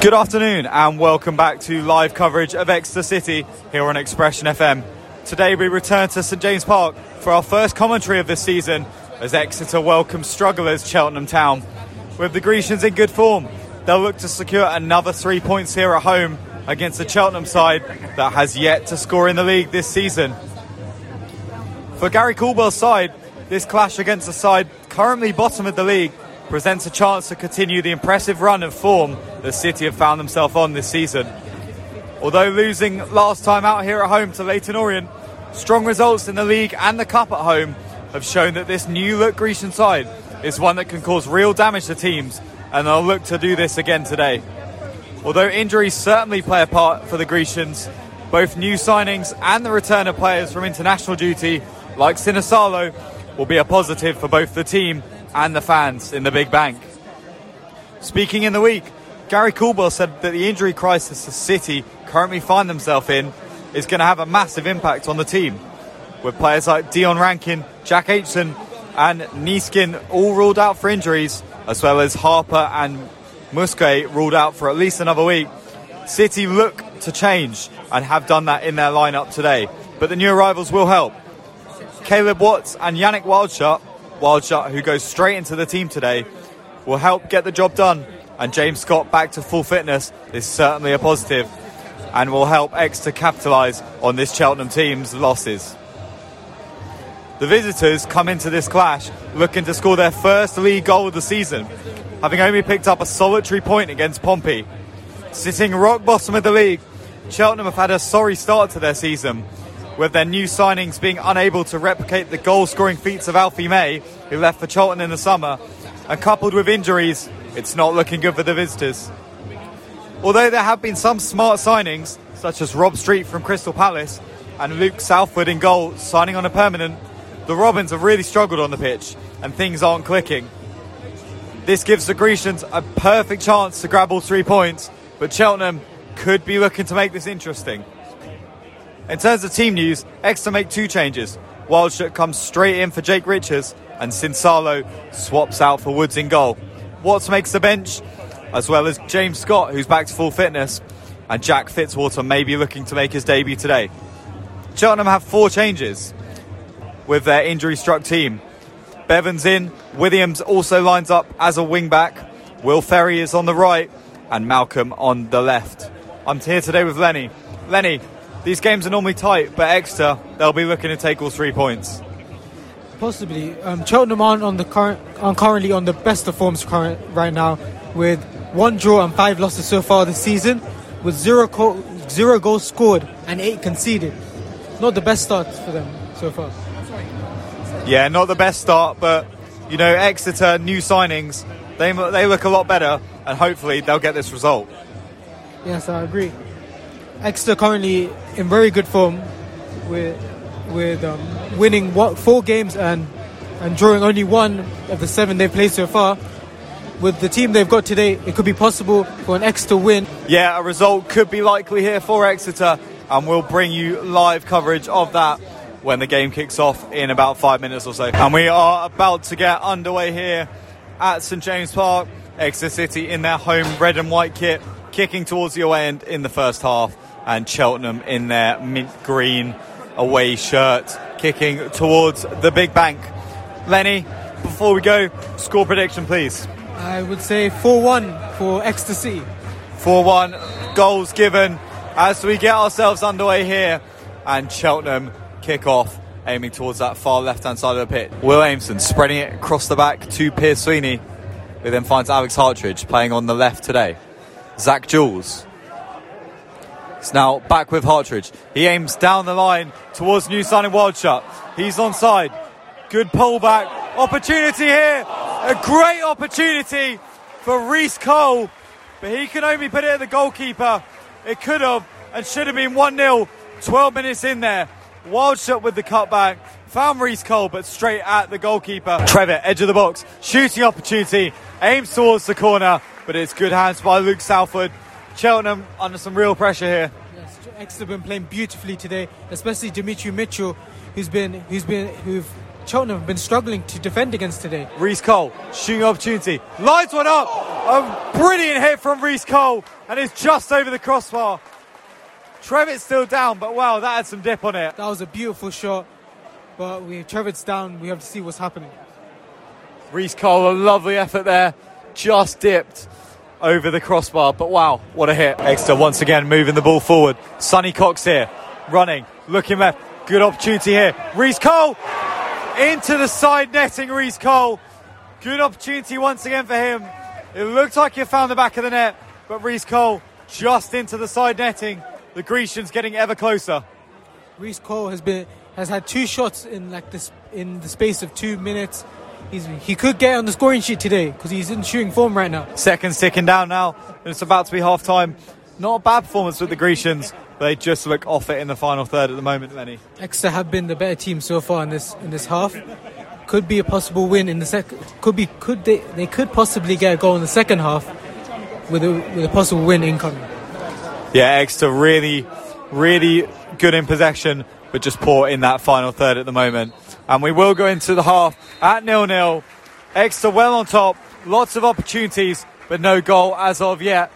Good afternoon and welcome back to live coverage of Exeter City here on Xpression FM. Today we return to St James Park for our first commentary of this season as Exeter welcomes strugglers Cheltenham Town. With the Grecians in good form, they'll look to secure another three points here at home against the Cheltenham side that has yet to score in the league this season. For Gary Caldwell's side, this clash against the side currently bottom of the league presents a chance to continue the impressive run of form the City have found themselves on this season. Although losing last time out here at home to Leyton Orient, strong results in the league and the cup at home have shown that this new look Grecian side is one that can cause real damage to teams, and they'll look to do this again today. Although injuries certainly play a part for the Grecians, both new signings and the return of players from international duty, like Sinisalo, will be a positive for both the team and the fans in the Big Bank. Speaking in the week, Gary Caldwell said that the injury crisis the City currently find themselves in is going to have a massive impact on the team, with players like Dion Rankine, Jack Aitchison, and Niskanen all ruled out for injuries, as well as Harper and Musquet ruled out for at least another week. City look to change and have done that in their lineup today, but the new arrivals will help. Caleb Watts and Yanic Wildschut, Wildschut, who goes straight into the team today, will help get the job done. And James Scott back to full fitness is certainly a positive and will help Exeter capitalise on this Cheltenham team's losses. The visitors come into this clash looking to score their first league goal of the season, having only picked up a solitary point against Pompey. Sitting rock bottom of the league, Cheltenham have had a sorry start to their season, with their new signings being unable to replicate the goal scoring feats of Alfie May, who left for Charlton in the summer, and coupled with injuries, it's not looking good for the visitors. Although there have been some smart signings, such as Rob Street from Crystal Palace and Luke Southwood in goal signing on a permanent, the Robins have really struggled on the pitch and things aren't clicking. This gives the Grecians a perfect chance to grab all three points, but Cheltenham could be looking to make this interesting. In terms of team news, Exeter make two changes. Wildschut comes straight in for Jake Richards, and Sinisalo swaps out for Woods in goal. Watts makes the bench, as well as James Scott, who's back to full fitness, and Jack Fitzwater may be looking to make his debut today. Cheltenham have four changes with their injury struck team. Bevan's in, Williams also lines up as a wing back, Will Ferry is on the right, and Malcolm on the left. I'm here today with Lenny. Lenny, these games are normally tight, but Exeter, they'll be looking to take all three points. Possibly. Um, Cheltenham aren't on the current, are currently on the best of forms current right now, with one draw and five losses so far this season, with zero co- zero goals scored and eight conceded. Not the best start for them so far. Yeah, not the best start, but you know, Exeter new signings, they they look a lot better, and hopefully they'll get this result. Yes, I agree. Exeter currently in very good form, with with um, winning what, four games and and drawing only one of the seven they've played so far. With the team they've got today, it could be possible for an Exeter win. Yeah, a result could be likely here for Exeter, and we'll bring you live coverage of that when the game kicks off in about five minutes or so. And we are about to get underway here at St James Park. Exeter City in their home red and white kit, kicking towards the away end in the first half, and Cheltenham in their mint green away shirt, kicking towards the big bank. Lenny, before we go, score prediction, please. I would say 4 1 for ecstasy. 4 1, goals given as we get ourselves underway here, and Cheltenham kick off. Aiming towards that far left hand side of the pit. Will Aimson spreading it across the back to Pierce Sweeney, who then finds Alex Hartridge playing on the left today. Zak Jules it's now back with Hartridge. He aims down the line towards new signing Wildschut. He's onside. Good pullback. Opportunity here. A great opportunity for Reece Cole. But he can only put it at the goalkeeper. It could have and should have been 1 0. 12 minutes in there. Wildschut with the cutback. Found Reece Cole, but straight at the goalkeeper. Trevor, edge of the box. Shooting opportunity. Aims towards the corner, but it's good hands by Luke Southwood. Cheltenham under some real pressure here. Yes, Exeter been playing beautifully today, especially Demetri Mitchell, who's been who's been who've Cheltenham have been struggling to defend against today. Reece Cole, shooting opportunity. Lines one up. A brilliant hit from Reece Cole, and it's just over the crossbar. Trevitt's still down, but wow, that had some dip on it. That was a beautiful shot, but we Trevitt's down. We have to see what's happening. Reece Cole, a lovely effort there. Just dipped over the crossbar, but wow, what a hit. Exeter once again moving the ball forward. Sonny Cox here, running, looking left. Good opportunity here. Reece Cole into the side netting, Reece Cole. Good opportunity once again for him. It looked like he found the back of the net, but Reece Cole just into the side netting. The Grecians getting ever closer. Reece Cole has been has had two shots in like this in the space of two minutes. He's, he could get on the scoring sheet today because he's in shooting form right now. Seconds ticking down now, and it's about to be half time. Not a bad performance with the Grecians, they just look off it in the final third at the moment, Lenny. Exeter have been the better team so far in this in this half. Could be a possible win in the second. Could be could they they could possibly get a goal in the second half with a with a possible win incoming. Yeah, Exeter really, really good in possession, but just poor in that final third at the moment. And we will go into the half at nil nil. Exeter well on top, lots of opportunities, but no goal as of yet.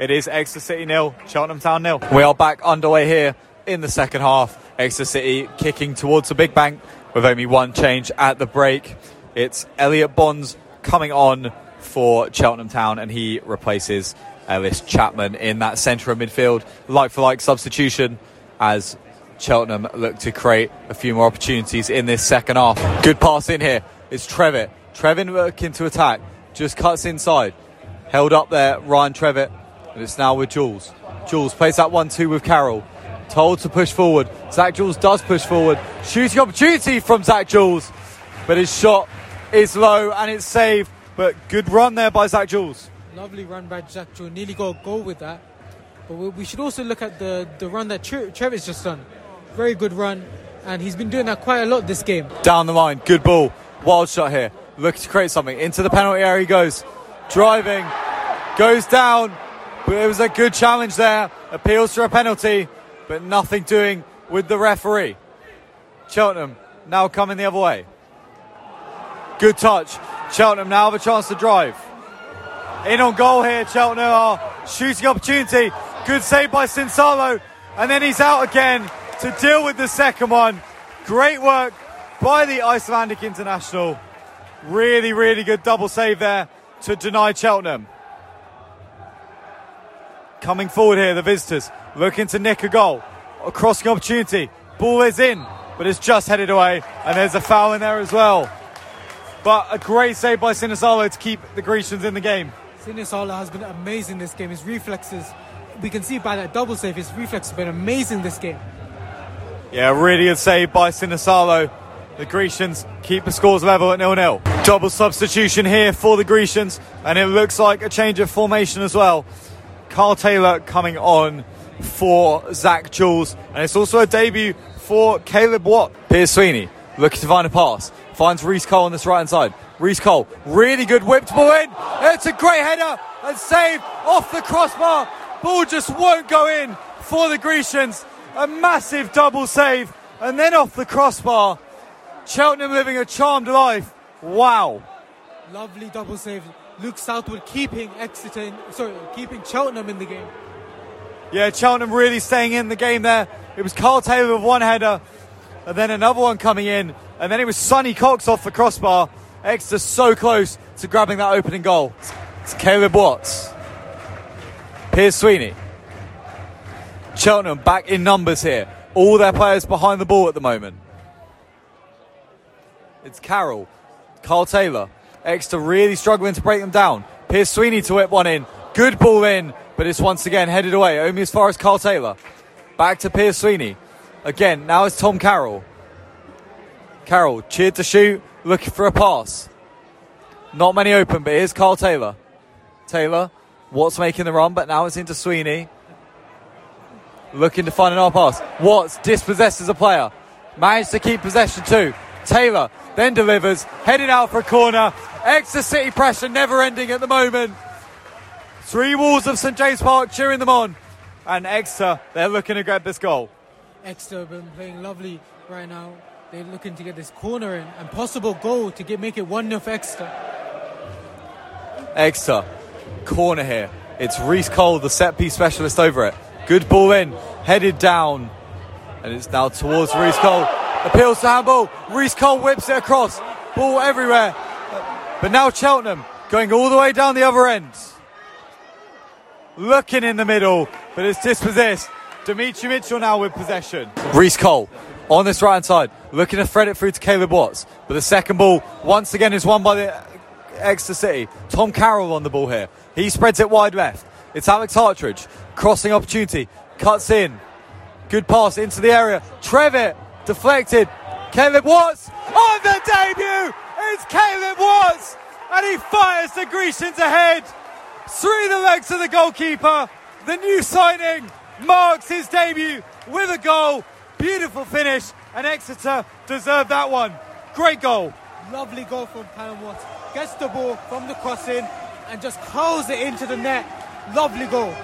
It is Exeter City nil, Cheltenham Town nil. We are back underway here in the second half. Exeter City kicking towards the big bank with only one change at the break. It's Elliot Bonds coming on for Cheltenham Town, and he replaces Ellis Chapman in that centre of midfield, like for like substitution as Cheltenham look to create a few more opportunities in this second half. Good pass in here. It's Trevitt. Trevitt looking to attack, just cuts inside. Held up there, Ryan Trevitt, and it's now with Jules. Jules plays that one two with Carroll. Told to push forward. Zak Jules does push forward. Shooting opportunity from Zak Jules, but his shot is low and it's saved. But good run there by Zak Jules. Lovely run by Zak Jules. Nearly got a goal with that. But we, should also look at the, the run that Tre- Trevitt's just done. Very good run, and he's been doing that quite a lot this game. Down the line, good ball. Wildschut here. Looking to create something. Into the penalty area he goes. Driving. Goes down. But it was a good challenge there. Appeals for a penalty, but nothing doing with the referee. Cheltenham now coming the other way. Good touch. Cheltenham now have a chance to drive. In on goal here, Cheltenham are shooting opportunity. Good save by Sinisalo. And then he's out again to deal with the second one. Great work by the Icelandic international. Really, really good double save there to deny Cheltenham. Coming forward here, the visitors looking to nick a goal. A crossing opportunity. Ball is in, but it's just headed away. And there's a foul in there as well. But a great save by Sinisalo to keep the Grecians in the game. Sinisalo has been amazing this game. His reflexes, we can see by that double save, his reflexes have been amazing this game. Yeah, really good save by Sinisalo. The Grecians keep the scores level at 0 0. Double substitution here for the Grecians, and it looks like a change of formation as well. Carl Taylor coming on for Zak Jules, and it's also a debut for Caleb Watt. Pierce Sweeney looking to find a pass, finds Reece Cole on this right hand side. Reece Cole, really good whipped ball in. It's a great header and saved off the crossbar. Ball just won't go in for the Grecians. A massive double save, and then off the crossbar. Cheltenham living a charmed life. Wow. Lovely double save. Luke Southwood keeping Exeter, in, sorry, keeping Cheltenham in the game. Yeah, Cheltenham really staying in the game there. It was Carl Taylor with one header, and then another one coming in, and then it was Sonny Cox off the crossbar. Exeter so close to grabbing that opening goal. It's Caleb Watts. Pierce Sweeney. Cheltenham back in numbers here. All their players behind the ball at the moment. It's Carroll, Carl Taylor. Exeter really struggling to break them down. Pierce Sweeney to whip one in. Good ball in, but it's once again headed away, only as far as Carl Taylor. Back to Pierce Sweeney. Again, now it's Tom Carroll. Carroll cheered to shoot, looking for a pass. Not many open, but here's Carl Taylor. Taylor, what's making the run, but now it's into Sweeney. Looking to find an off pass. Watts dispossesses a player. Managed to keep possession too. Taylor then delivers, heading out for a corner. Exeter City pressure never ending at the moment. Three walls of St James Park cheering them on. And Exeter, they're looking to grab this goal. Exeter have been playing lovely right now. they're looking to get this corner in and possible goal to get make it 1 0 for Exeter. Exeter, corner here. It's Reece Cole, the set piece specialist over it. Good ball in, headed down, and it's now towards Reece Cole. Appeals to handball. Reece Cole whips it across. Ball everywhere. But now Cheltenham going all the way down the other end. Looking in the middle, but it's dispossessed. Demetri Mitchell now with possession. Reece Cole on this right hand side, looking to thread it through to Caleb Watts. But the second ball, once again, is won by the Exeter City. Tom Carroll on the ball here. He spreads it wide left. It's Alex Hartridge. Crossing opportunity. Cuts in. Good pass into the area. Trevitt deflected. Caleb Watts on the debut. It's Caleb Watts. And he fires the Grecians ahead. Through the legs of the goalkeeper. The new signing marks his debut with a goal. Beautiful finish. And Exeter deserved that one. Great goal. Lovely goal from Callum Watts. Gets the ball from the crossing and just curls it into the net. Lovely goal.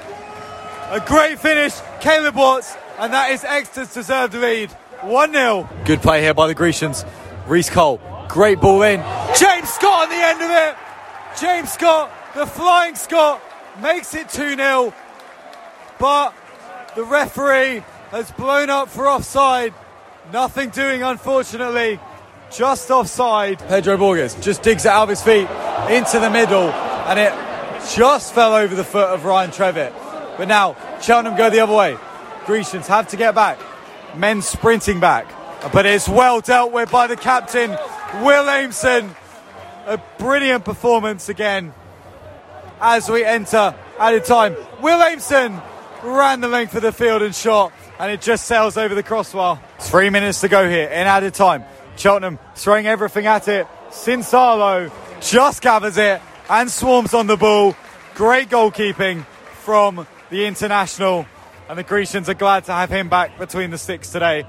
A great finish, Caleb Watts, and that is Exeter's deserved lead. 1 0. Good play here by the Grecians. Reece Cole, great ball in. James Scott on the end of it. James Scott, the flying Scott, makes it 2 0. But the referee has blown up for offside. Nothing doing, unfortunately. Just offside. Pedro Borges just digs it out of his feet into the middle, and it just fell over the foot of Ryan Trevitt. But now Cheltenham go the other way. Grecians have to get back. Men sprinting back. But it's well dealt with by the captain, Will Aimson. A brilliant performance again as we enter added time. Will Aimson ran the length of the field and shot, and it just sails over the crossbar. Three minutes to go here in added time. Cheltenham throwing everything at it. Sinisalo just gathers it and swarms on the ball. Great goalkeeping from the international, and the Grecians are glad to have him back between the sticks today,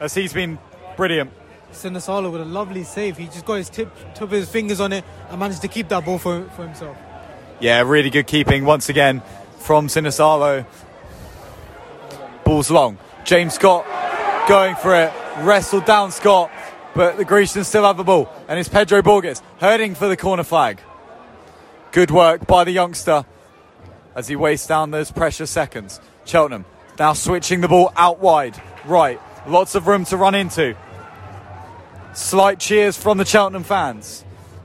as he's been brilliant. Sinisalo with a lovely save. He just got his tip, tip of his fingers on it and managed to keep that ball for, for himself. Yeah, really good keeping once again from Sinisalo. Ball's long. James Scott going for it. Wrestled down Scott, but the Grecians still have the ball. And it's Pedro Borges hurting for the corner flag. Good work by the youngster as he wastes down those precious seconds. Cheltenham now switching the ball out wide. Right. Lots of room to run into. Slight cheers from the Cheltenham fans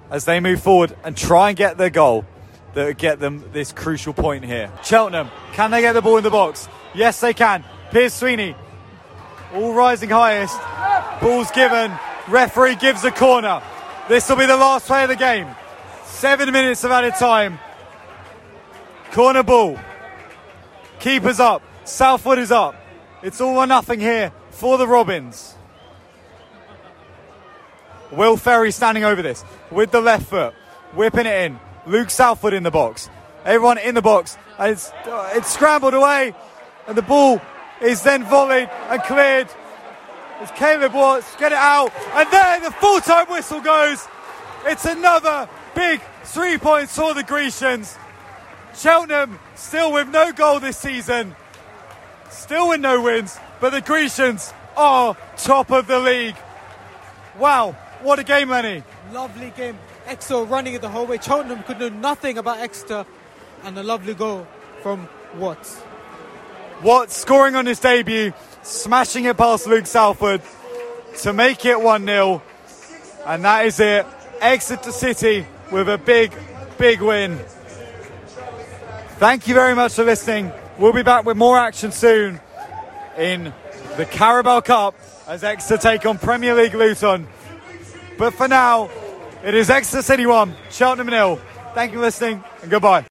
as they move forward and try and get their goal that would get them this crucial point here. Cheltenham, can they get the ball in the box? Yes, they can. Pierce Sweeney, all rising highest. Ball's given. Referee gives a corner. This will be the last play of the game. Seven minutes of added time. Corner ball. Keepers up. Southwood is up. It's all or nothing here for the Robins. Will Ferry standing over this with the left foot, whipping it in. Luke Southwood in the box. Everyone in the box. And it's, it's scrambled away, and the ball is then volleyed and cleared. It's Caleb Watts, get it out, and there the full time whistle goes. It's another big three points for the Grecians. Cheltenham still with no goal this season, still with no wins, but the Grecians are top of the league. Wow, what a game, Lenny. Lovely game. Exeter running it the whole way. Cheltenham could know nothing about Exeter. And a lovely goal from Watts. Watts scoring on his debut, smashing it past Luke Southwood to make it 1 0. And that is it. Exeter City with a big, big win. Thank you very much for listening. We'll be back with more action soon in the Carabao Cup as Exeter take on Premier League Luton. But for now, it is Exeter City 1, Cheltenham nil. Thank you for listening and goodbye.